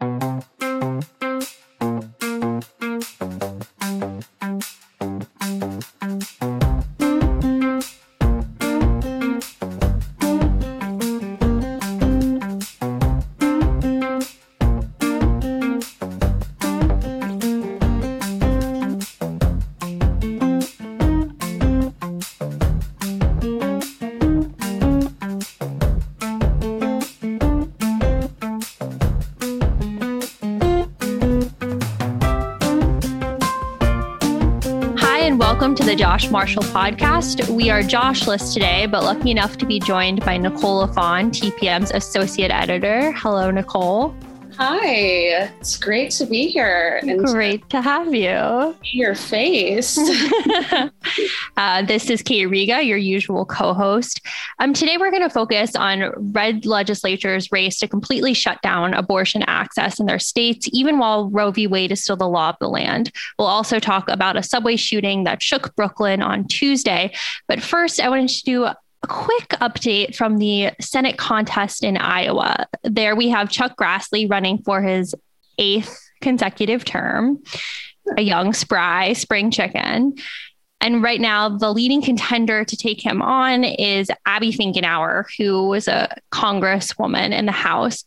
The Josh Marshall podcast. We are Joshless today, but lucky enough to be joined by Nicole Lafond, TPM's associate editor. Hello, Nicole. Hi, it's great to be here. And great to have you. Your face. uh, this is Kate Riga, your usual co host. Um, today, we're going to focus on red legislature's race to completely shut down abortion access in their states, even while Roe v. Wade is still the law of the land. We'll also talk about a subway shooting that shook Brooklyn on Tuesday. But first, I wanted to do a quick update from the Senate contest in Iowa. There we have Chuck Grassley running for his eighth consecutive term, a young, spry spring chicken. And right now, the leading contender to take him on is Abby Finkenauer, who was a congresswoman in the House.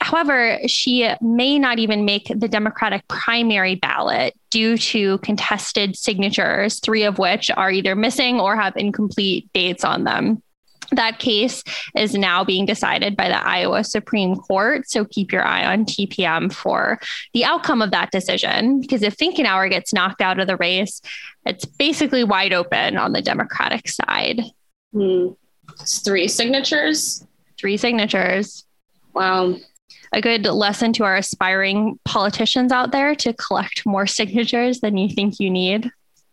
However, she may not even make the Democratic primary ballot due to contested signatures, three of which are either missing or have incomplete dates on them. That case is now being decided by the Iowa Supreme Court. So keep your eye on TPM for the outcome of that decision. Because if Finkenauer gets knocked out of the race, it's basically wide open on the Democratic side. Hmm. It's three signatures. Three signatures. Wow a good lesson to our aspiring politicians out there to collect more signatures than you think you need.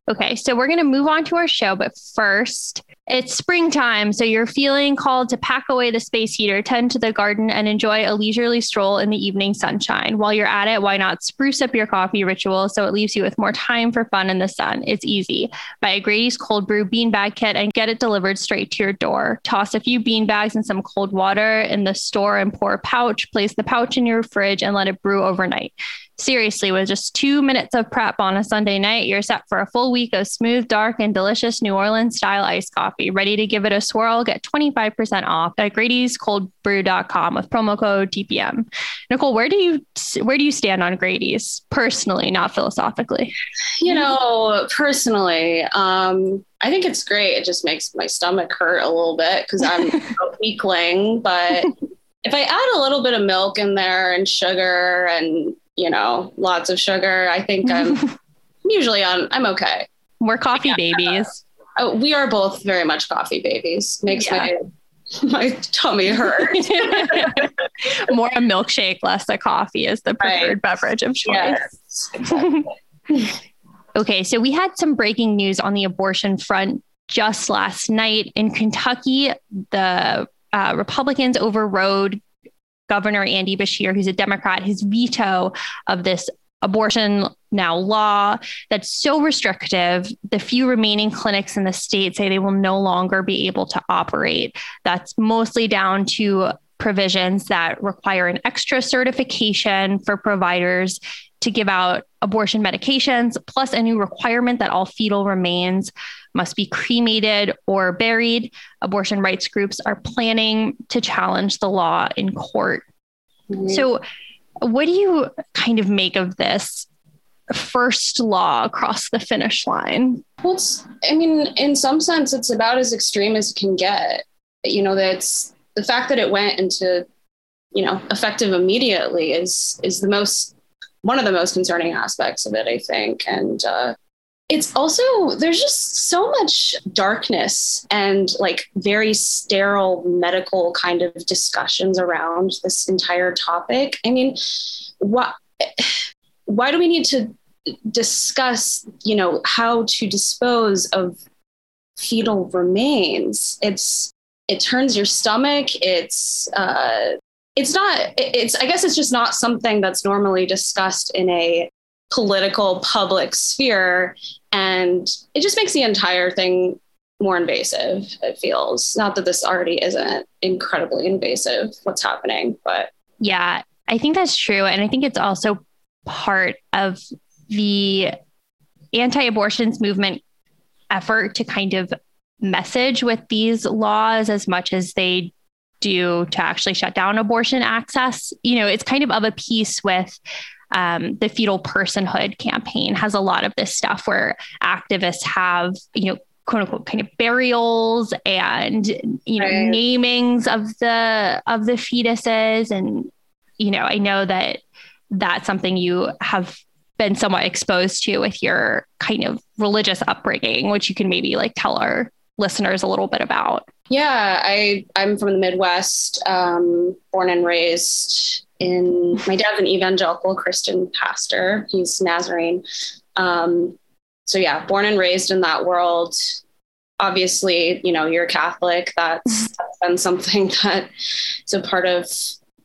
Okay, so we're going to move on to our show, but first, it's springtime, so you're feeling called to pack away the space heater, tend to the garden, and enjoy a leisurely stroll in the evening sunshine. While you're at it, why not spruce up your coffee ritual so it leaves you with more time for fun in the sun? It's easy. Buy a Grady's cold brew beanbag kit and get it delivered straight to your door. Toss a few beanbags in some cold water in the store and pour a pouch. Place the pouch in your fridge and let it brew overnight. Seriously, with just two minutes of prep on a Sunday night, you're set for a full week of smooth, dark, and delicious New Orleans style iced coffee. Ready to give it a swirl? Get 25% off at Grady'sColdBrew.com with promo code TPM. Nicole, where do you where do you stand on Grady's personally, not philosophically? You know, personally, um, I think it's great. It just makes my stomach hurt a little bit because I'm a weakling, but if I add a little bit of milk in there and sugar and you know, lots of sugar. I think I'm usually on, I'm okay. We're coffee yeah. babies. Oh, we are both very much coffee babies. Makes yeah. my my tummy hurt. More a milkshake, less a coffee is the preferred right. beverage of choice. Yes, exactly. okay, so we had some breaking news on the abortion front just last night in Kentucky. The uh, Republicans overrode Governor Andy Beshear, who's a Democrat, his veto of this abortion now law that's so restrictive. The few remaining clinics in the state say they will no longer be able to operate. That's mostly down to provisions that require an extra certification for providers to give out abortion medications, plus a new requirement that all fetal remains must be cremated or buried. Abortion rights groups are planning to challenge the law in court. Mm-hmm. So, what do you kind of make of this first law across the finish line? Well, I mean, in some sense, it's about as extreme as it can get. You know, that's the fact that it went into, you know, effective immediately is is the most one of the most concerning aspects of it, I think. And uh, it's also there's just so much darkness and like very sterile medical kind of discussions around this entire topic. I mean, why why do we need to discuss you know how to dispose of fetal remains it's it turns your stomach. It's uh it's not it's i guess it's just not something that's normally discussed in a political public sphere. And it just makes the entire thing more invasive it feels. Not that this already isn't incredibly invasive what's happening but. Yeah i think that's true. And i think it's also part of the anti-abortions movement effort to kind of message with these laws as much as they do to actually shut down abortion access. You know, it's kind of of a piece with um, the fetal personhood campaign has a lot of this stuff where activists have, you know, quote unquote kind of burials and you know right. namings of the of the fetuses and you know i know that that's something you have been somewhat exposed to with your kind of religious upbringing which you can maybe like tell our listeners a little bit about? Yeah i i'm from the midwest um, born and raised in my dad's an evangelical christian pastor. He's nazarene. Um, so yeah born and raised in that world. Obviously you know you're catholic. That's, that's been something that is a part of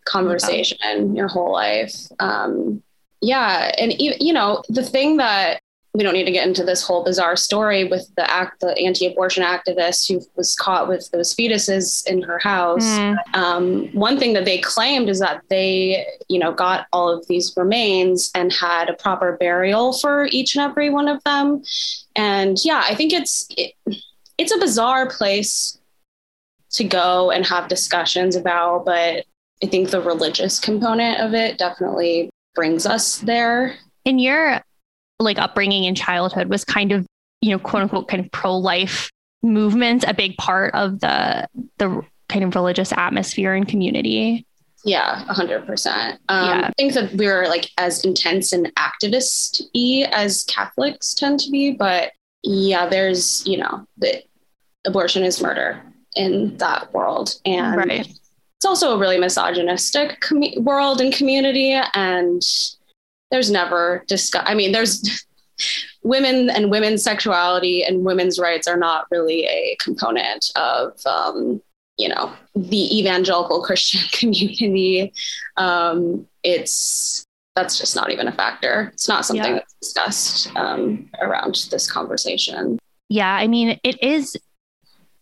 conversation yeah. your whole life. Um, yeah and you know the thing that we don't need to get into this whole bizarre story with the act, the anti-abortion activist who was caught with those fetuses in her house. Mm. Um, one thing that they claimed is that they, you know, got all of these remains and had a proper burial for each and every one of them. And yeah, I think it's it, it's a bizarre place to go and have discussions about, but I think the religious component of it definitely brings us there. In your like upbringing in childhood was kind of, you know, quote unquote kind of pro-life movement a big part of the the kind of religious atmosphere and community? Yeah, a hundred percent. Um, I think that we were like as intense and activist y as Catholics tend to be, but yeah, there's, you know, the abortion is murder in that world. And right. it's also a really misogynistic com- world and community. And there's never discuss. I mean, there's women and women's sexuality and women's rights are not really a component of, um, you know, the evangelical Christian community. Um, it's that's just not even a factor. It's not something yeah. that's discussed um, around this conversation. Yeah, I mean, it is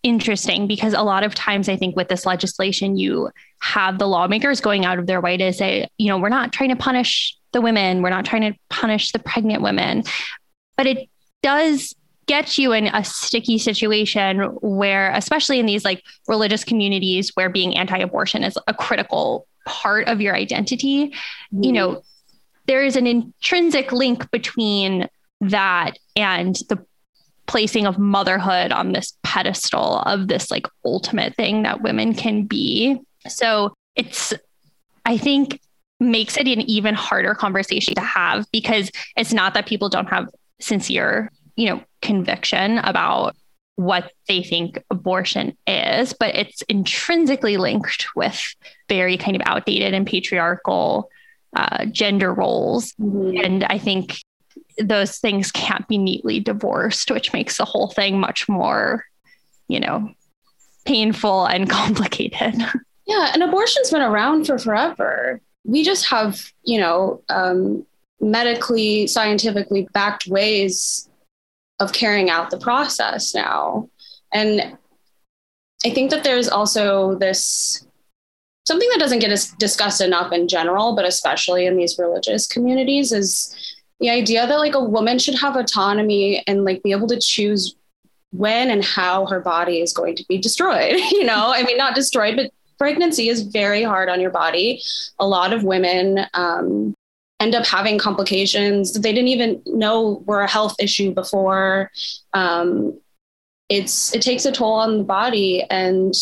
interesting because a lot of times I think with this legislation, you have the lawmakers going out of their way to say, you know, we're not trying to punish the women, we're not trying to punish the pregnant women. But it does get you in a sticky situation where, especially in these like religious communities where being anti abortion is a critical part of your identity, mm. you know, there is an intrinsic link between that and the placing of motherhood on this pedestal of this like ultimate thing that women can be. So it's, I think, makes it an even harder conversation to have because it's not that people don't have sincere, you know, conviction about what they think abortion is, but it's intrinsically linked with very kind of outdated and patriarchal uh, gender roles. Mm-hmm. And I think those things can't be neatly divorced, which makes the whole thing much more, you know, painful and complicated. Yeah, and abortion's been around for forever. We just have, you know, um, medically, scientifically backed ways of carrying out the process now. And I think that there's also this something that doesn't get discussed enough in general, but especially in these religious communities is the idea that like a woman should have autonomy and like be able to choose when and how her body is going to be destroyed you know i mean not destroyed but pregnancy is very hard on your body a lot of women um, end up having complications that they didn't even know were a health issue before um, it's it takes a toll on the body and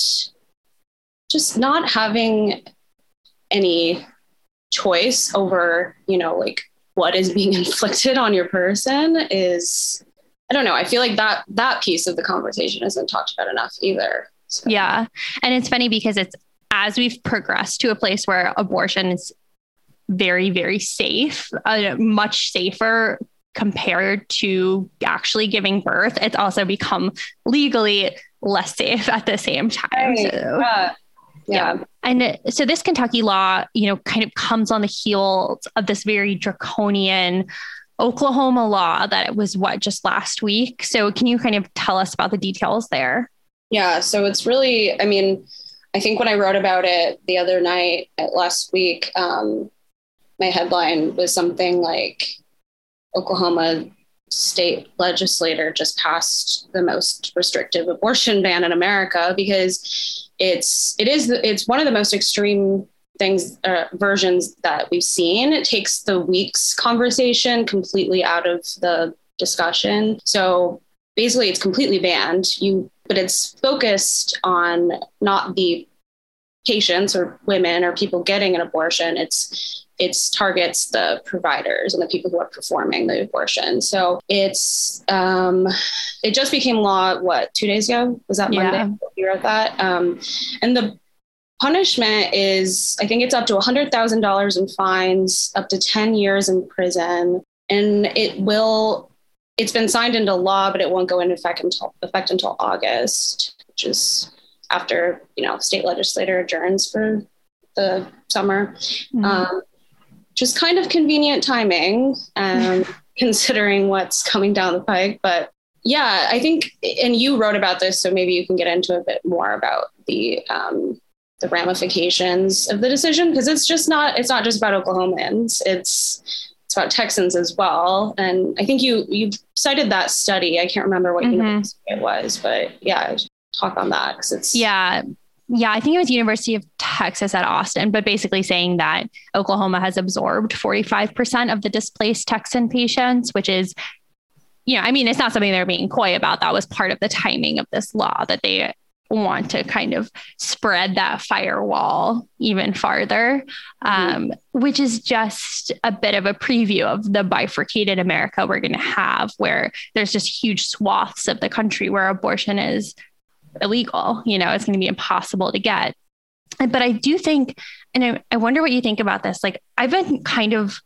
just not having any choice over you know like what is being inflicted on your person is I don't know. I feel like that that piece of the conversation isn't talked about enough either. So. Yeah. And it's funny because it's as we've progressed to a place where abortion is very, very safe, uh, much safer compared to actually giving birth. It's also become legally less safe at the same time. Right. So, yeah. yeah. And so this Kentucky law, you know, kind of comes on the heels of this very draconian Oklahoma law that it was what just last week. So can you kind of tell us about the details there? Yeah. So it's really, I mean, I think when I wrote about it the other night last week, um, my headline was something like Oklahoma state legislator just passed the most restrictive abortion ban in America because it's it is it's one of the most extreme things uh, versions that we've seen. It takes the weeks conversation completely out of the discussion. So basically, it's completely banned. You but it's focused on not the patients or women or people getting an abortion. It's it's targets the providers and the people who are performing the abortion. So it's um, it just became law. What two days ago was that Monday? yeah. You wrote that, um, and the punishment is I think it's up to hundred thousand dollars in fines, up to ten years in prison, and it will. It's been signed into law, but it won't go into effect until effect until August, which is after you know state legislator adjourns for the summer. Mm-hmm. Um, just kind of convenient timing, um, considering what's coming down the pike. But yeah, I think, and you wrote about this, so maybe you can get into a bit more about the um, the ramifications of the decision because it's just not it's not just about Oklahomans. It's it's about Texans as well. And I think you you cited that study. I can't remember what mm-hmm. university it was, but yeah, talk on that because it's yeah yeah, I think it was University of Texas at Austin, but basically saying that Oklahoma has absorbed 45% of the displaced Texan patients, which is, you know, I mean, it's not something they're being coy about. That was part of the timing of this law that they want to kind of spread that firewall even farther, mm-hmm. which is just a bit of a preview of the bifurcated America we're going to have, where there's just huge swaths of the country where abortion is illegal. You know, it's going to be impossible to get. But I do think, and I, I wonder what you think about this. Like, I've been kind of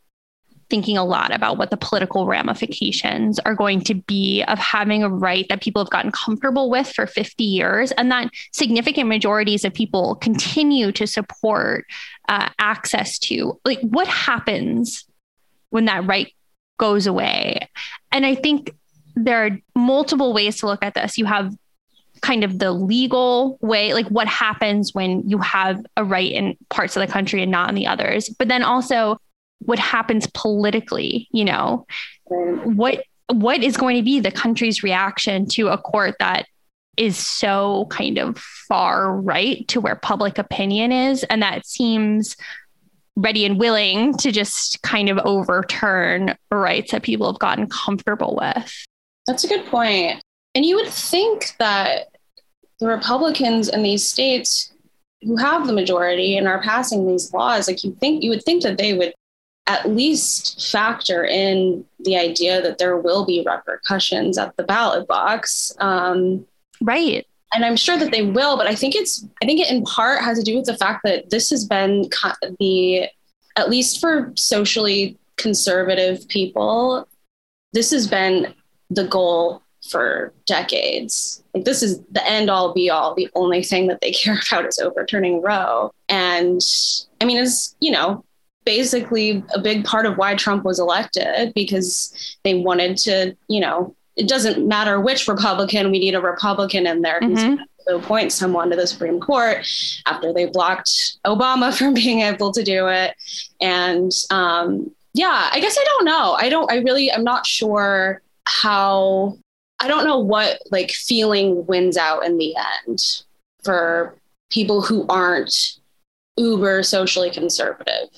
thinking a lot about what the political ramifications are going to be of having a right that people have gotten comfortable with for 50 years and that significant majorities of people continue to support uh, access to. Like, what happens when that right goes away? And I think there are multiple ways to look at this. You have kind of the legal way, like what happens when you have a right in parts of the country and not in the others, but then also what happens politically, you know, what what is going to be the country's reaction to a court that is so kind of far right to where public opinion is and that seems ready and willing to just kind of overturn rights that people have gotten comfortable with. That's a good point. And you would think that the Republicans in these states who have the majority and are passing these laws, like you think you would think that they would at least factor in the idea that there will be repercussions at the ballot box. Um, right. And I'm sure that they will, but I think it's I think it in part has to do with the fact that this has been the at least for socially conservative people, this has been the goal for decades. Like this is the end all be all. The only thing that they care about is overturning Roe. And I mean, it's, you know, basically a big part of why Trump was elected because they wanted to, you know, it doesn't matter which Republican, we need a Republican in there who's mm-hmm. to appoint someone to the Supreme Court after they blocked Obama from being able to do it. And um, yeah, I guess I don't know. I don't, I really, I'm not sure how I don't know what like feeling wins out in the end for people who aren't uber socially conservative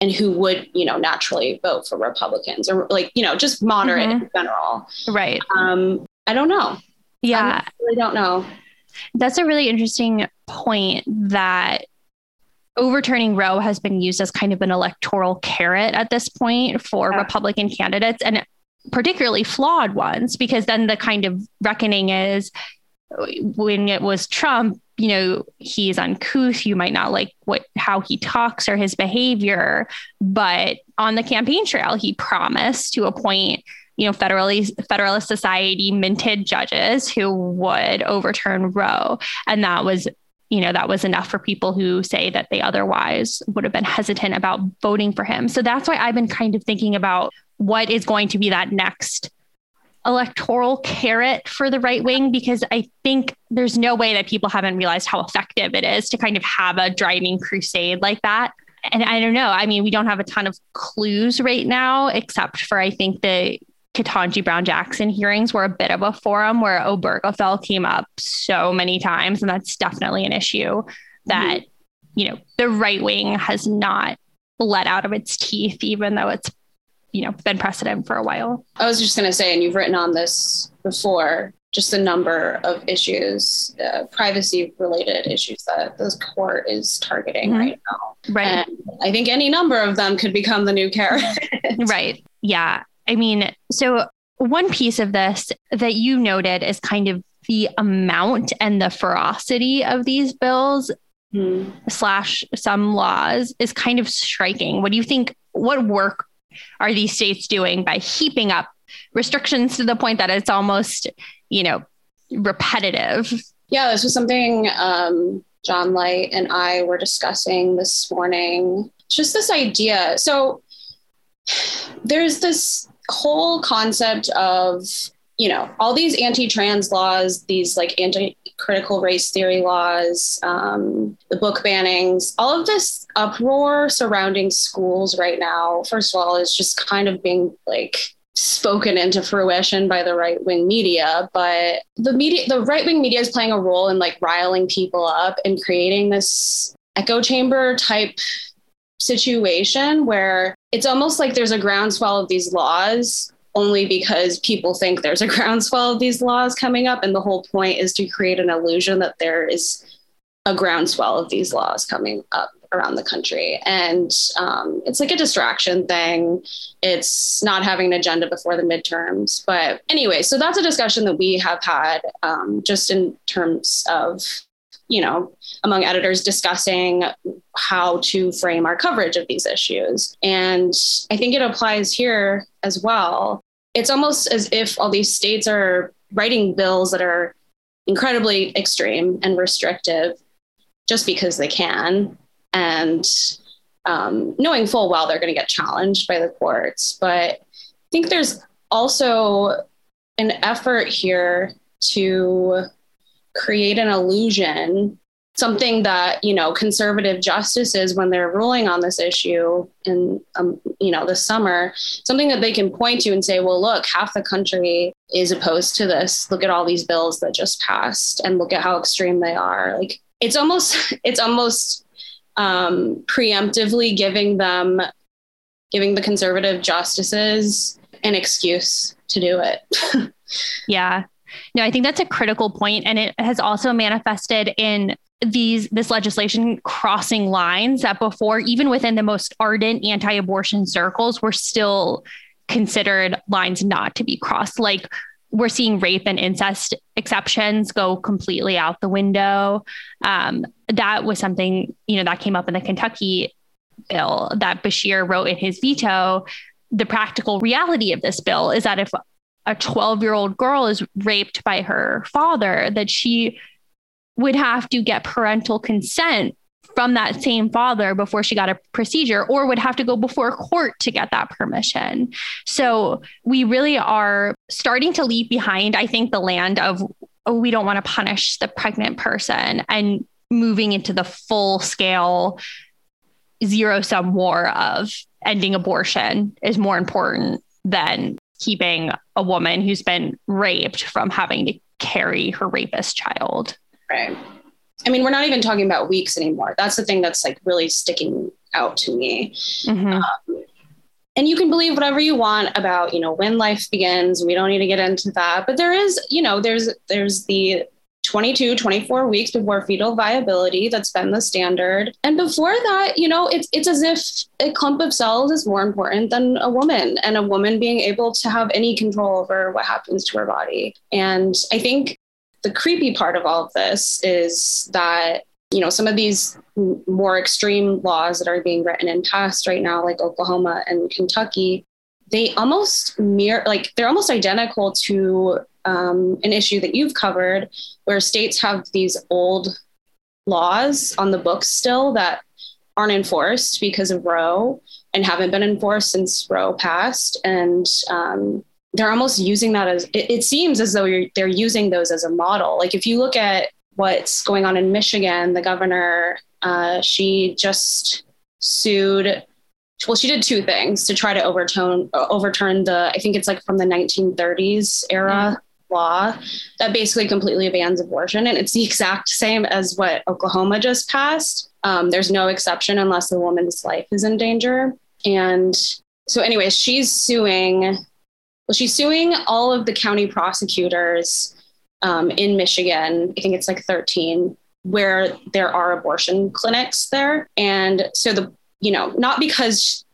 and who would, you know, naturally vote for Republicans or like, you know, just moderate mm-hmm. in general. Right. Um, I don't know. Yeah. I really don't know. That's a really interesting point that overturning Roe has been used as kind of an electoral carrot at this point for yeah. Republican candidates. And particularly flawed ones, because then the kind of reckoning is when it was Trump, you know, he's uncouth. You might not like what how he talks or his behavior, but on the campaign trail, he promised to appoint, you know, federally Federalist Society minted judges who would overturn Roe, and that was. You know, that was enough for people who say that they otherwise would have been hesitant about voting for him. So that's why I've been kind of thinking about what is going to be that next electoral carrot for the right wing because I think there's no way that people haven't realized how effective it is to kind of have a driving crusade like that. And I don't know. I mean, we don't have a ton of clues right now, except for I think the Ketanji Brown Jackson hearings were a bit of a forum where Obergefell came up so many times. And that's definitely an issue that, mm-hmm. you know, the right wing has not let out of its teeth, even though it's you know been precedent for a while. I was just going to say, and you've written on this before, just the number of issues, uh, privacy related issues that this court is targeting mm-hmm. right now. Right. And I think any number of them could become the new carrot. right. Yeah. I mean, so one piece of this that you noted is kind of the amount and the ferocity of these bills hmm. slash some laws is kind of striking. What do you think? What work are these states doing by heaping up restrictions to the point that it's almost, you know, repetitive? Yeah, this was something um, John Light and I were discussing this morning. Just this idea. So there's this whole concept of you know all these anti-trans laws these like anti-critical race theory laws um, the book bannings all of this uproar surrounding schools right now first of all is just kind of being like spoken into fruition by the right wing media but the media the right wing media is playing a role in like riling people up and creating this echo chamber type situation where it's almost like there's a groundswell of these laws only because people think there's a groundswell of these laws coming up. And the whole point is to create an illusion that there is a groundswell of these laws coming up around the country. And um, it's like a distraction thing. It's not having an agenda before the midterms. But anyway, so that's a discussion that we have had um, just in terms of you know, among editors discussing how to frame our coverage of these issues. And I think it applies here as well it's almost as if all these states are writing bills that are incredibly extreme and restrictive just because they can. And um, knowing full well they're going to get challenged by the courts. But i think there's also an effort here to create an illusion something that you know conservative justices when they're ruling on this issue in um, you know this summer something that they can point to and say well look half the country is opposed to this. Look at all these bills that just passed and look at how extreme they are. Like it's almost it's almost um, preemptively giving them giving the conservative justices an excuse to do it. Yeah. No, I think that's a critical point, and it has also manifested in these this legislation crossing lines that before even within the most ardent anti-abortion circles were still considered lines not to be crossed. Like we're seeing rape and incest exceptions go completely out the window. Um, that was something you know that came up in the kentucky bill that Beshear wrote in his veto. The practical reality of this bill is that if a 12 year old girl is raped by her father that she would have to get parental consent from that same father before she got a procedure or would have to go before court to get that permission. So we really are starting to leave behind, I think, the land of, oh, we don't want to punish the pregnant person and moving into the full scale zero sum war of ending abortion is more important than keeping a woman who's been raped from having to carry her rapist child. Right. I mean, we're not even talking about weeks anymore. That's the thing that's like really sticking out to me. Mm-hmm. Um, and you can believe whatever you want about, you know, when life begins. We don't need to get into that, but there is, you know, there's there's the 22, 24 weeks before fetal viability. That's been the standard. And before that, you know, it's it's as if a clump of cells is more important than a woman and a woman being able to have any control over what happens to her body. And I think the creepy part of all of this is that you know some of these more extreme laws that are being written and passed right now like oklahoma and kentucky they almost mirror like they're almost identical to um, an issue that you've covered where states have these old laws on the books still that aren't enforced because of roe and haven't been enforced since roe passed. And um, they're almost using that as it, it seems as though they're using those as a model. Like if you look at what's going on in michigan the governor uh, she just sued well she did two things to try to overturn overturn the i think it's like from the 1930s era mm. law that basically completely bans abortion. And it's the exact same as what oklahoma just passed. Um, there's no exception unless the woman's life is in danger. And so anyway she's suing well she's suing all of the county prosecutors um, in michigan. I think it's like 13 where there are abortion clinics there. And so the you know, not because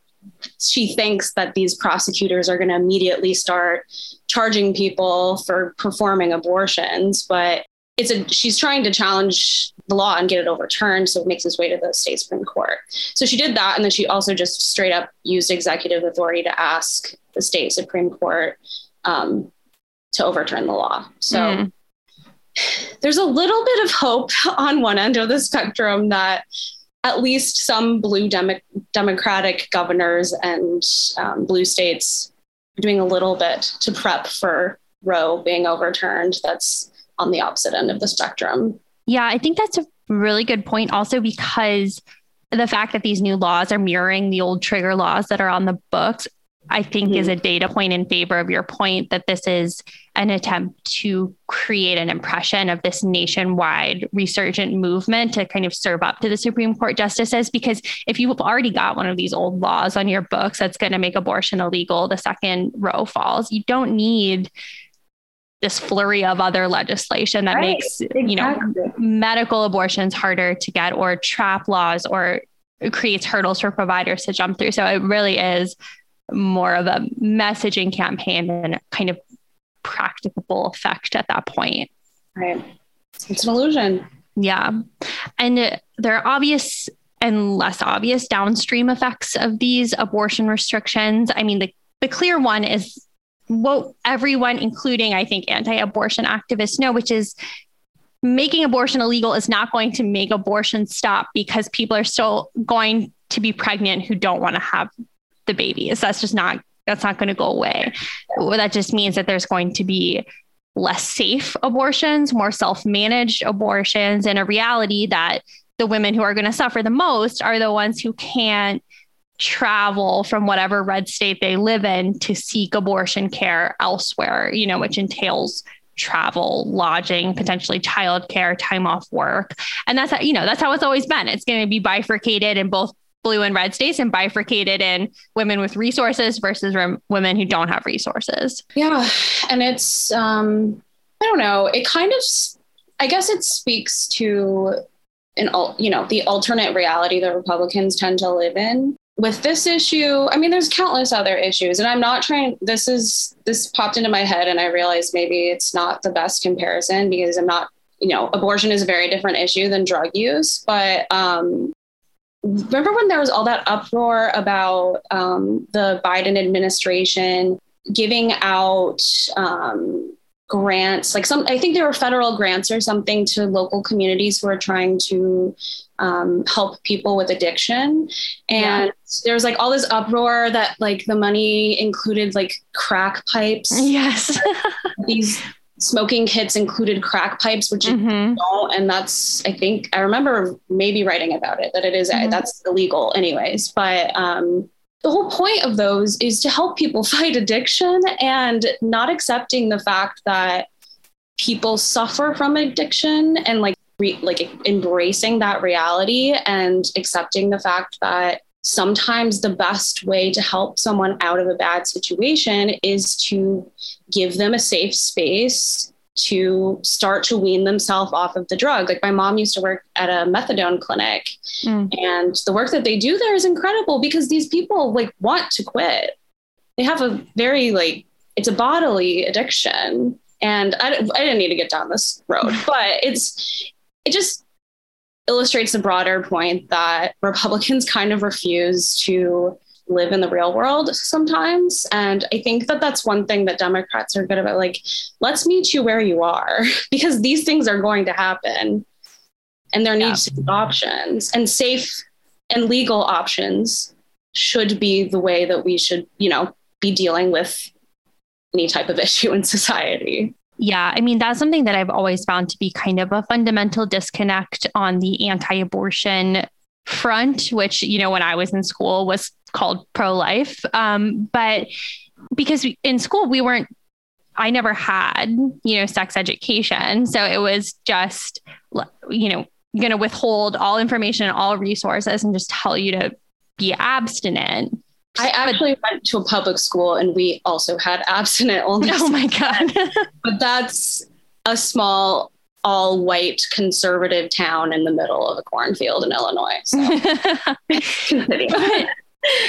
she thinks that these prosecutors are going to immediately start charging people for performing abortions, but it's a she's trying to challenge the law and get it overturned so it makes its way to the state supreme court so she did that and then she also just straight up used executive authority to ask the state supreme court um, to overturn the law so mm. there's a little bit of hope on one end of the spectrum that at least some blue Demo- Democratic governors and um, blue states doing a little bit to prep for Roe being overturned. That's on the opposite end of the spectrum. Yeah, I think that's a really good point, also because the fact that these new laws are mirroring the old trigger laws that are on the books I think mm-hmm. is a data point in favor of your point that this is an attempt to create an impression of this nationwide resurgent movement to kind of serve up to the Supreme Court justices. Because if you've already got one of these old laws on your books that's going to make abortion illegal the second Roe falls, you don't need this flurry of other legislation that right. makes exactly. you know medical abortions harder to get or trap laws or creates hurdles for providers to jump through. So it really is more of a messaging campaign than kind of practicable effect at that point. Right. It's an illusion. Yeah. And there are obvious and less obvious downstream effects of these abortion restrictions. I mean, the, the clear one is what everyone, including I think anti abortion activists, know, which is making abortion illegal is not going to make abortion stop because people are still going to be pregnant who don't want to have the babies. That's just not that's not going to go away. That just means that there's going to be less safe abortions, more self-managed abortions, and a reality that the women who are going to suffer the most are the ones who can't travel from whatever red state they live in to seek abortion care elsewhere, you know, which entails travel, lodging, potentially childcare, time off work. And that's how, you know, that's how it's always been. It's going to be bifurcated in both blue and red states and bifurcated in women with resources versus rem- women who don't have resources. Yeah. And it's, um, I don't know, it kind of, I guess it speaks to an, you know, the alternate reality that Republicans tend to live in. With this issue, I mean, there's countless other issues, and I'm not trying. This is this popped into my head, and I realized maybe it's not the best comparison because I'm not you know, abortion is a very different issue than drug use. But um, remember when there was all that uproar about um, the Biden administration giving out um, grants, like some, I think there were federal grants or something to local communities who are trying to um, help people with addiction. And yeah. there was like all this uproar that like the money included like crack pipes. Yes. these smoking kits included crack pipes, which mm-hmm. don't. And that's, I think, I remember maybe writing about it that it is, mm-hmm. that's illegal, anyways. But um, the whole point of those is to help people fight addiction and not accepting the fact that people suffer from addiction and like re- like embracing that reality and accepting the fact that sometimes the best way to help someone out of a bad situation is to give them a safe space to start to wean themselves off of the drug. Like my mom used to work at a methadone clinic mm. and the work that they do there is incredible because these people like want to quit. They have a very like it's a bodily addiction And I, I didn't need to get down this road, but it's, it just illustrates the broader point that Republicans kind of refuse to live in the real world sometimes. And I think that that's one thing that Democrats are good about. Like, let's meet you where you are because these things are going to happen. And there needs yeah. to be options and safe and legal options should be the way that we should, you know, be dealing with any type of issue in society. Yeah, I mean, that's something that I've always found to be kind of a fundamental disconnect on the anti abortion front, which, you know, when I was in school was called pro life. Um, but because in school, we weren't, I never had, you know, sex education. So it was just, you know, going to withhold all information and all resources and just tell you to be abstinent. I actually but, went to a public school and we also had abstinent only. Oh my God. but that's a small, all white conservative town in the middle of a cornfield in Illinois. So.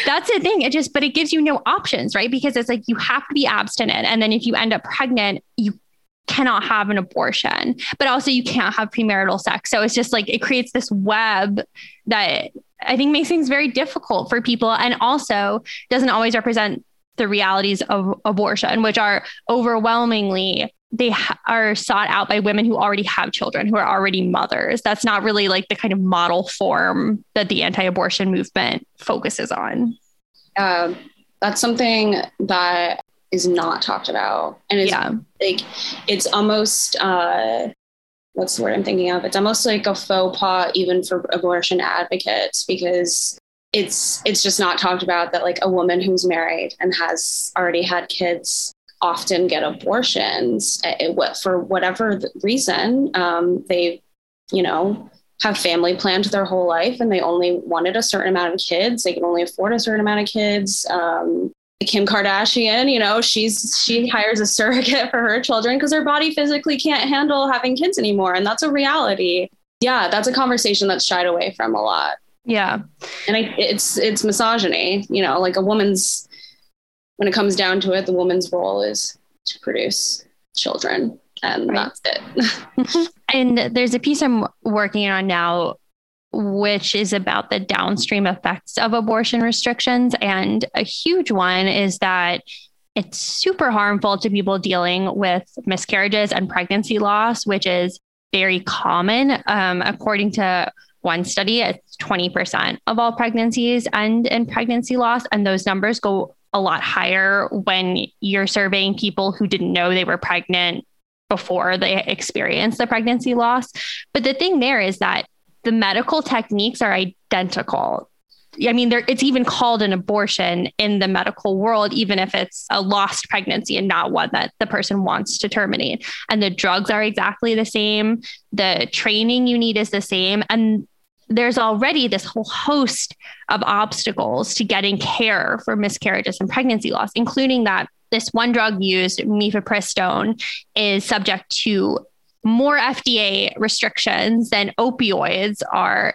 That's the thing. It just, but it gives you no options, right? Because it's like you have to be abstinent. And then if you end up pregnant, you cannot have an abortion, but also you can't have premarital sex. So it's just like it creates this web that I think makes things very difficult for people and also doesn't always represent the realities of abortion, which are overwhelmingly they ha- are sought out by women who already have children, who are already mothers. That's not really like the kind of model form that the anti-abortion movement focuses on. Um, that's something that is not talked about, and it's yeah. like it's almost uh, what's the word I'm thinking of? It's almost like a faux pas even for abortion advocates because it's it's just not talked about that like a woman who's married and has already had kids often get abortions eh, for whatever reason um, they you know have family planned their whole life and they only wanted a certain amount of kids they can only afford a certain amount of kids um, Kim Kardashian, you know, she's she hires a surrogate for her children because her body physically can't handle having kids anymore, and that's a reality. Yeah, that's a conversation that's shied away from a lot. Yeah, and I, it's it's misogyny. You know, like a woman's when it comes down to it, the woman's role is to produce children, and right. that's it. and there's a piece I'm working on now which is about the downstream effects of abortion restrictions. And a huge one is that it's super harmful to people dealing with miscarriages and pregnancy loss, which is very common. Um, according to one study, it's 20% of all pregnancies end in pregnancy loss. And those numbers go a lot higher when you're surveying people who didn't know they were pregnant before they experienced the pregnancy loss. But the thing there is that the medical techniques are identical. I mean, it's even called an abortion in the medical world, even if it's a lost pregnancy and not one that the person wants to terminate. And the drugs are exactly the same. The training you need is the same. And there's already this whole host of obstacles to getting care for miscarriages and pregnancy loss, including that this one drug used, mifepristone, is subject to more FDA restrictions than opioids are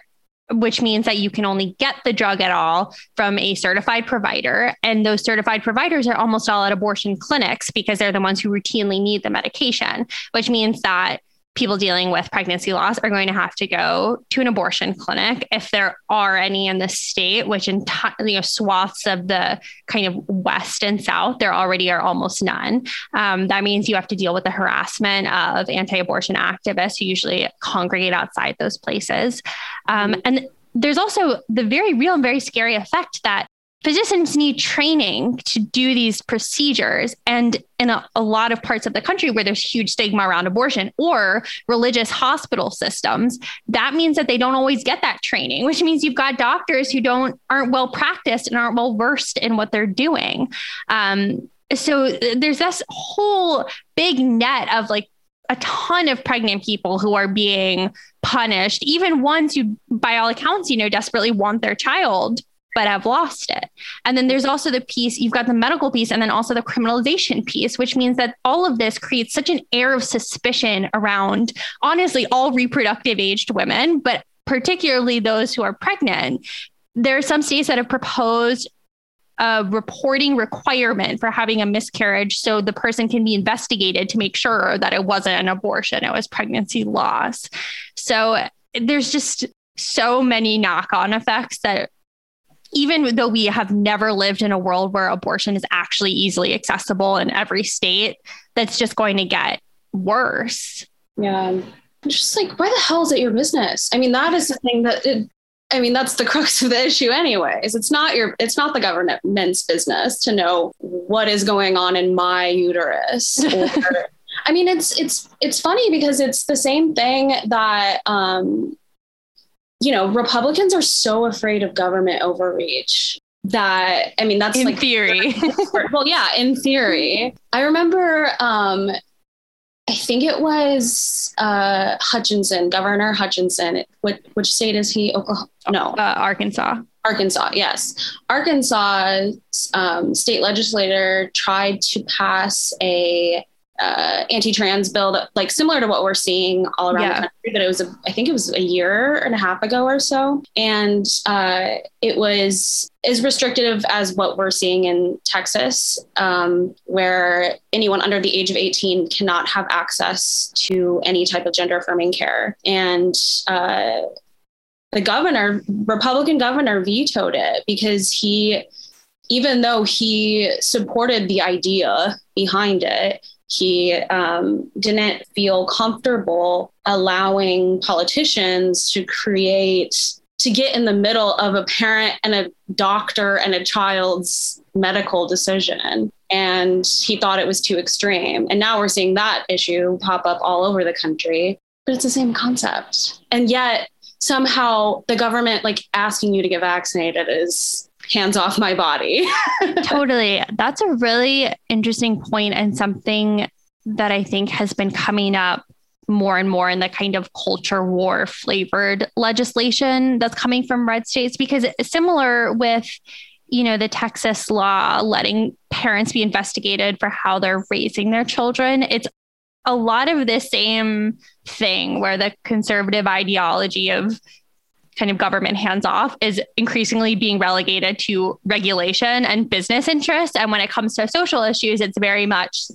which means that you can only get the drug at all from a certified provider. And those certified providers are almost all at abortion clinics because they're the ones who routinely need the medication, which means that people dealing with pregnancy loss are going to have to go to an abortion clinic if there are any in the state, which in t- you know swaths of the kind of west and south there already are almost none. Um, that means you have to deal with the harassment of anti-abortion activists who usually congregate outside those places, um, and there's also the very real and very scary effect that physicians need training to do these procedures. And in a, a, lot of parts of the country where there's huge stigma around abortion or religious hospital systems, that means that they don't always get that training, which means you've got doctors who don't aren't well practiced and aren't well versed in what they're doing. Um, so there's this whole big net of like a ton of pregnant people who are being punished, even ones who, by all accounts, you know, desperately want their child but I've lost it. And then there's also the piece, you've got the medical piece, and then also the criminalization piece, which means that all of this creates such an air of suspicion around, honestly, all reproductive aged women, but particularly those who are pregnant. There are some states that have proposed a reporting requirement for having a miscarriage so the person can be investigated to make sure that it wasn't an abortion, it was pregnancy loss. So there's just so many knock on effects that even though we have never lived in a world where abortion is actually easily accessible in every state, that's just going to get worse. Yeah. It's just like, why the hell is it your business? I mean, that is the thing that it, I mean, that's the crux of the issue anyways. It's not your it's not the government's business to know what is going on in my uterus. Or, I mean, it's it's it's funny because it's the same thing that um you know, Republicans are so afraid of government overreach that I mean that's in like theory. well, yeah, in theory. I remember um I think it was uh, Hutchinson, Governor Hutchinson. Which, which state is he? Oklahoma? No, uh, Arkansas. Arkansas, yes. Arkansas um, state legislator tried to pass a uh, anti-trans bill that like similar to what we're seeing all around yeah. the country but it was a, I think it was a year and a half ago or so and uh, it was as restrictive as what we're seeing in texas um, where anyone under the age of 18 cannot have access to any type of gender affirming care and uh, the governor republican governor vetoed it because he even though he supported the idea behind it he um, didn't feel comfortable allowing politicians to create to get in the middle of a parent and a doctor and a child's medical decision. And he thought it was too extreme. And now we're seeing that issue pop up all over the country. But it's the same concept. And yet somehow the government like asking you to get vaccinated is hands off my body. totally. That's a really interesting point and something that I think has been coming up more and more in the kind of culture war flavored legislation that's coming from red states because similar with you know the Texas law letting parents be investigated for how they're raising their children it's a lot of the same thing where the conservative ideology of kind of government hands off is increasingly being relegated to regulation and business interests. And when it comes to social issues, it's very much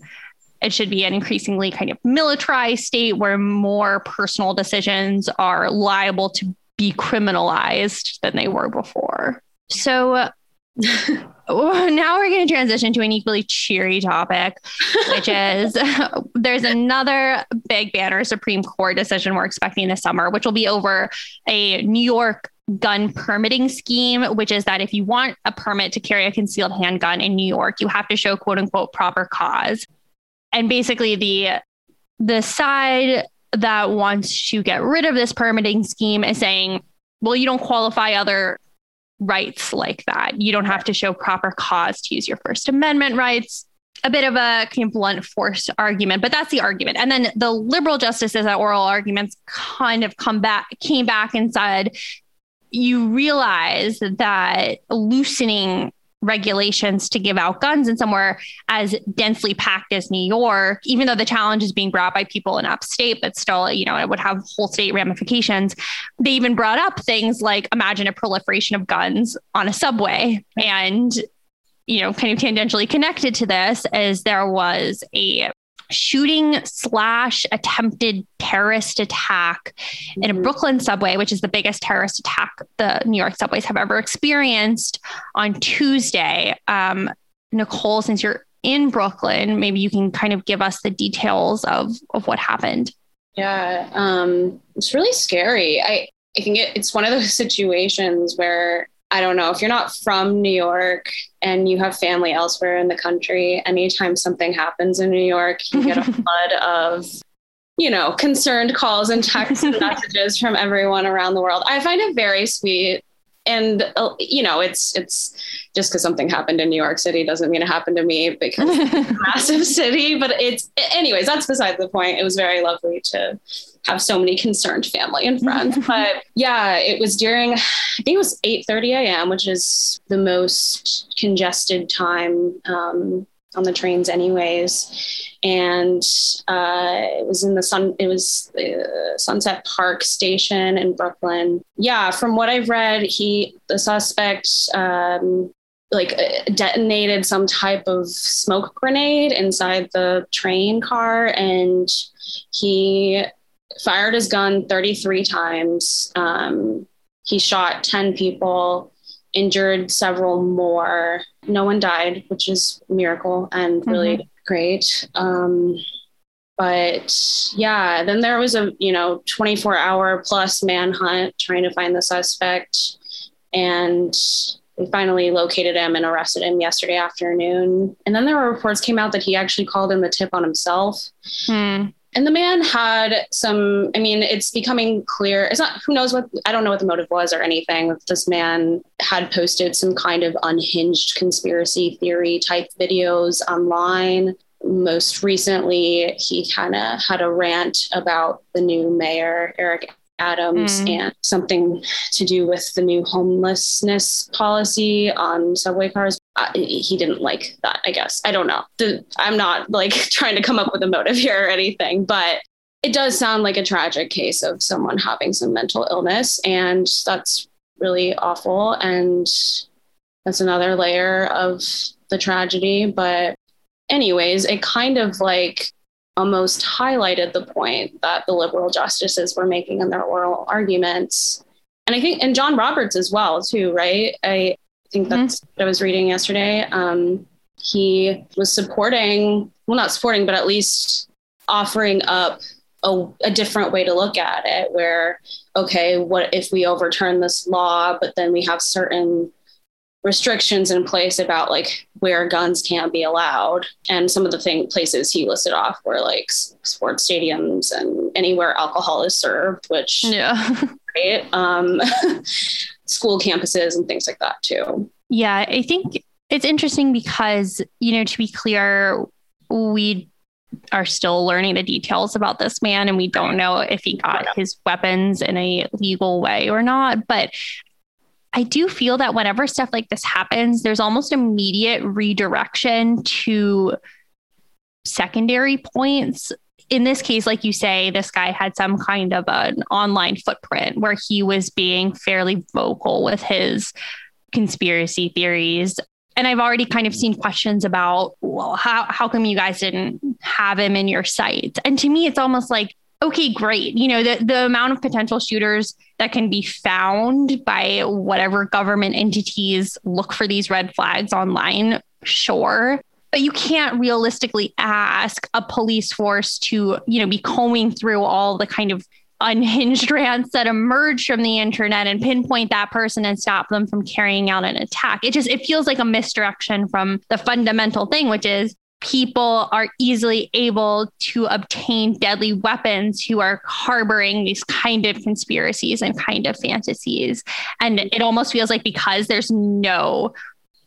it should be an increasingly kind of militarized state where more personal decisions are liable to be criminalized than they were before. So now we're going to transition to an equally cheery topic, which is there's another big banner Supreme Court decision we're expecting this summer, which will be over a New York gun permitting scheme, which is that if you want a permit to carry a concealed handgun in New York, you have to show quote unquote proper cause. And basically the the side that wants to get rid of this permitting scheme is saying, well, you don't qualify other rights like that. You don't have to show proper cause to use your First Amendment rights. A bit of a kind of blunt force argument, but that's the argument. And then the liberal justices at oral arguments kind of come back, came back and said, you realize that loosening regulations to give out guns in somewhere as densely packed as New York, even though the challenge is being brought by people in upstate, but still, you know, it would have whole state ramifications. They even brought up things like imagine a proliferation of guns on a subway. And, you know, kind of tangentially connected to this is there was a shooting slash attempted terrorist attack mm-hmm. in a mm-hmm. Brooklyn subway, which is the biggest terrorist attack the New York subways have ever experienced on Tuesday. Um, Nicole, since you're in Brooklyn, maybe you can kind of give us the details of, of what happened. Yeah, um, it's really scary. I, I think it, it's one of those situations where I don't know if you're not from New York and you have family elsewhere in the country, anytime something happens in New York, you get a flood of, you know, concerned calls and texts and messages from everyone around the world. I find it very sweet. And uh, you know, it's it's just because something happened in New York City doesn't mean it happened to me because it's a massive city. But it's, anyways, that's beside the point. It was very lovely to have so many concerned family and friends. but yeah, it was during I think it was 8:30 a.m., which is the most congested time um, on the trains, anyways. And uh, it was in the sun. It was the Sunset Park station in Brooklyn. Yeah, from what I've read, he the suspect um, like uh, detonated some type of smoke grenade inside the train car and he fired his gun 33 times um, he shot 10 people injured several more no one died which is a miracle and really mm-hmm. Great um, but yeah then there was a you know 24 hour plus manhunt trying to find the suspect and we finally located him and arrested him yesterday afternoon. And then there were reports came out that he actually called in the tip on himself. Hmm. And the man had some, I mean, it's becoming clear. It's not, who knows what, I don't know what the motive was or anything. This man had posted some kind of unhinged conspiracy theory type videos online. Most recently, he kind of had a rant about the new mayor, Eric Adams mm. and something to do with the new homelessness policy on subway cars. Uh, he didn't like that, I guess. I don't know. The, I'm not like trying to come up with a motive here or anything, but it does sound like a tragic case of someone having some mental illness. And that's really awful. And that's another layer of the tragedy. But, anyways, it kind of like almost highlighted the point that the liberal justices were making in their oral arguments. And I think, and John Roberts as well, too, right? I think that's mm-hmm. what I was reading yesterday. Um, he was supporting, well, not supporting, but at least offering up a, a, different way to look at it where okay what if we overturn this law but then we have certain restrictions in place about like where guns can't be allowed and some of the thing places he listed off were like sports stadiums and anywhere alcohol is served which yeah right um, school campuses and things like that too yeah i think it's interesting because you know to be clear we are still learning the details about this man and we don't know if he got his weapons in a legal way or not but I do feel that whenever stuff like this happens, there's almost immediate redirection to secondary points. In this case, like you say, this guy had some kind of an online footprint where he was being fairly vocal with his conspiracy theories. And I've already kind of seen questions about, well, how, how come you guys didn't have him in your sights? And to me, it's almost like okay, great. You know, the, the amount of potential shooters that can be found by whatever government entities look for these red flags online, sure. But you can't realistically ask a police force to, you know, be combing through all the kind of unhinged rants that emerge from the internet and pinpoint that person and stop them from carrying out an attack. It just it feels like a misdirection from the fundamental thing, which is people are easily able to obtain deadly weapons who are harboring these kind of conspiracies and kind of fantasies. And it almost feels like because there's no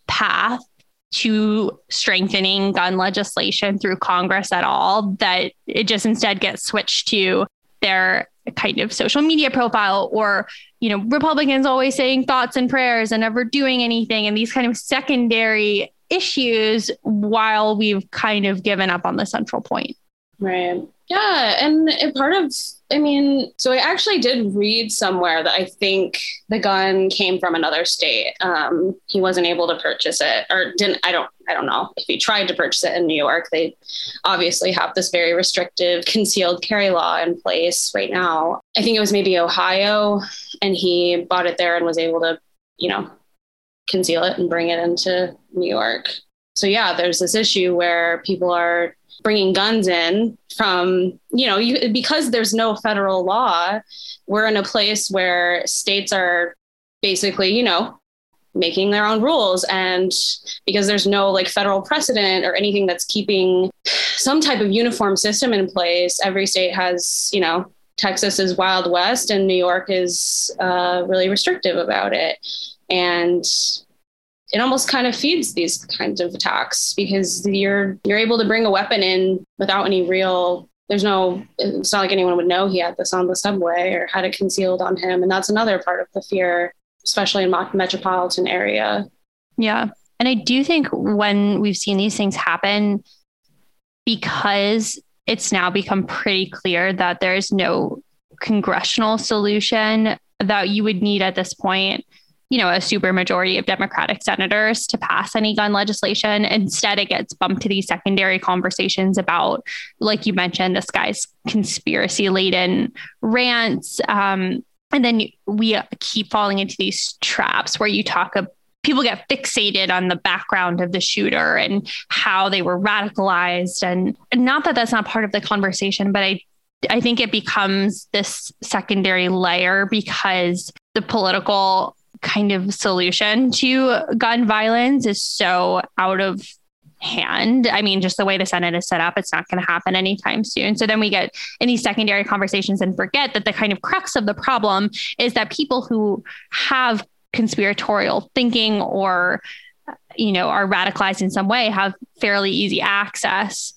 path to strengthening gun legislation through Congress at all, that it just instead gets switched to their kind of social media profile or you know republicans always saying thoughts and prayers and never doing anything and these kind of secondary issues while we've kind of given up on the central point. Right. Yeah. And part of, I mean, so I actually did read somewhere that I think the gun came from another state. Um, he wasn't able to purchase it or didn't, I don't, I don't know if he tried to purchase it in New York. They obviously have this very restrictive concealed carry law in place right now. I think it was maybe Ohio and he bought it there and was able to, you know, conceal it and bring it into New York. So yeah, there's this issue where people are bringing guns in from, you know, you, because there's no federal law, we're in a place where states are basically, you know, making their own rules. And because there's no like federal precedent or anything that's keeping some type of uniform system in place every state has you know texas is wild west and new york is uh, really restrictive about it. And it almost kind of feeds these kinds of attacks because you're you're able to bring a weapon in without any real there's no it's not like anyone would know he had this on the subway or had it concealed on him. And that's another part of the fear especially in metropolitan area. Yeah. And i do think when we've seen these things happen because it's now become pretty clear that there's no congressional solution that you would need at this point you know, a super majority of Democratic senators to pass any gun legislation. Instead, it gets bumped to these secondary conversations about, like you mentioned, this guy's conspiracy laden rants. Um, and then we keep falling into these traps where you talk about people get fixated on the background of the shooter and how they were radicalized and not that that's not part of the conversation but i i think it becomes this secondary layer because the political kind of solution to gun violence is so out of hand. I mean, just the way the Senate is set up, it's not going to happen anytime soon. So then we get these secondary conversations and forget that the kind of crux of the problem is that people who have conspiratorial thinking or you know are radicalized in some way have fairly easy access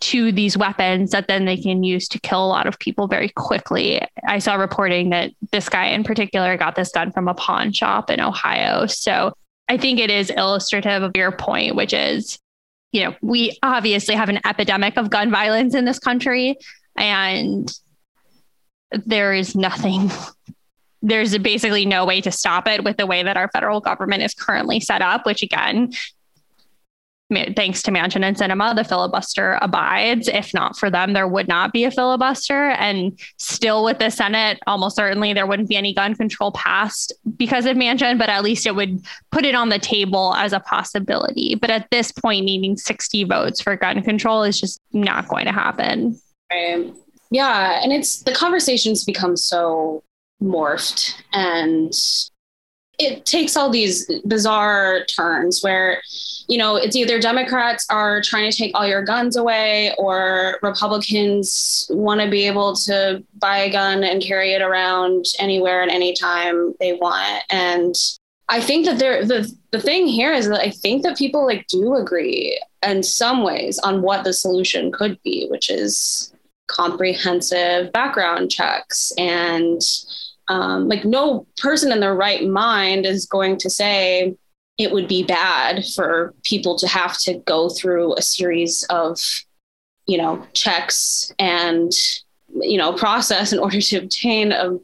to these weapons that then they can use to kill a lot of people very quickly. I saw reporting that this guy in particular got this gun from a pawn shop in Ohio. So I think it is illustrative of your point, which is, you know, we obviously have an epidemic of gun violence in this country, and there is nothing. There's basically no way to stop it with the way that our federal government is currently set up, which again thanks to Manchin and Sinema, the filibuster abides. If not for them, there would not be a filibuster. And still with the Senate, almost certainly there wouldn't be any gun control passed because of Manchin, but at least it would put it on the table as a possibility. But at this point, needing 60 votes for gun control is just not going to happen. Right. Yeah. And it's the conversations become so morphed and it takes all these bizarre turns where you know it's either democrats are trying to take all your guns away or republicans want to be able to buy a gun and carry it around anywhere and anytime they want. And i think that there the, the thing here is that i think that people like do agree in some ways on what the solution could be which is comprehensive background checks and um, like no person in their right mind is going to say it would be bad for people to have to go through a series of you know checks and you know process in order to obtain a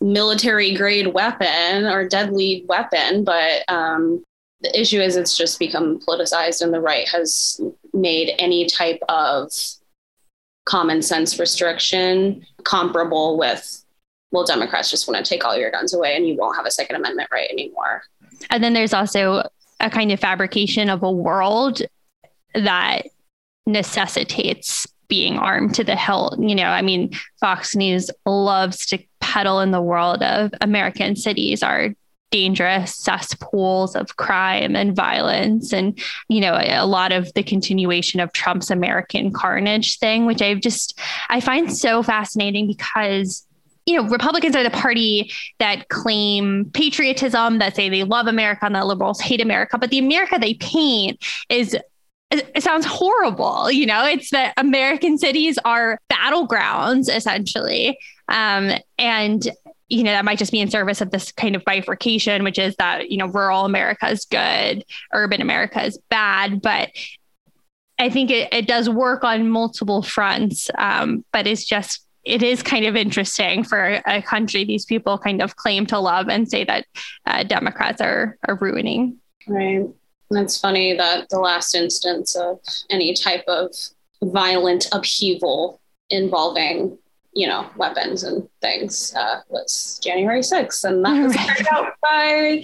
military grade weapon or deadly weapon. But um, the issue is it's just become politicized and the right has made any type of common sense restriction comparable with well, Democrats just want to take all your guns away and you won't have a Second Amendment right anymore. And then there's also a kind of fabrication of a world that necessitates being armed to the hilt. You know, I mean, Fox News loves to peddle in the world of American cities are dangerous cesspools of crime and violence and you know a lot of the continuation of Trump's American carnage thing which I've just I find so fascinating because you know, Republicans are the party that claim patriotism, that say they love America and that liberals hate America. But the America they paint is it sounds horrible. You know, it's that American cities are battlegrounds essentially. Um, and, you know, that might just be in service of this kind of bifurcation, which is that, you know, rural America is good, urban America is bad. But I think it, it does work on multiple fronts, um, but it's just it is kind of interesting for a country these people kind of claim to love and say that uh, Democrats are are ruining. Right. That's funny that the last instance of any type of violent upheaval involving you know, weapons and things uh, was January 6th. And that was carried out by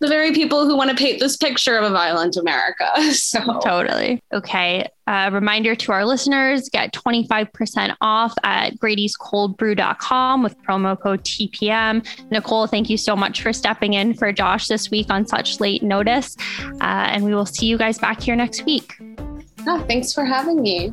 the very people who want to paint this picture of a violent America. So totally. Okay. Uh, reminder to our listeners get 25% off at Grady's Grady'sColdBrew.com with promo code TPM. Nicole, thank you so much for stepping in for Josh this week on such late notice. Uh, and we will see you guys back here next week. Oh, thanks for having me.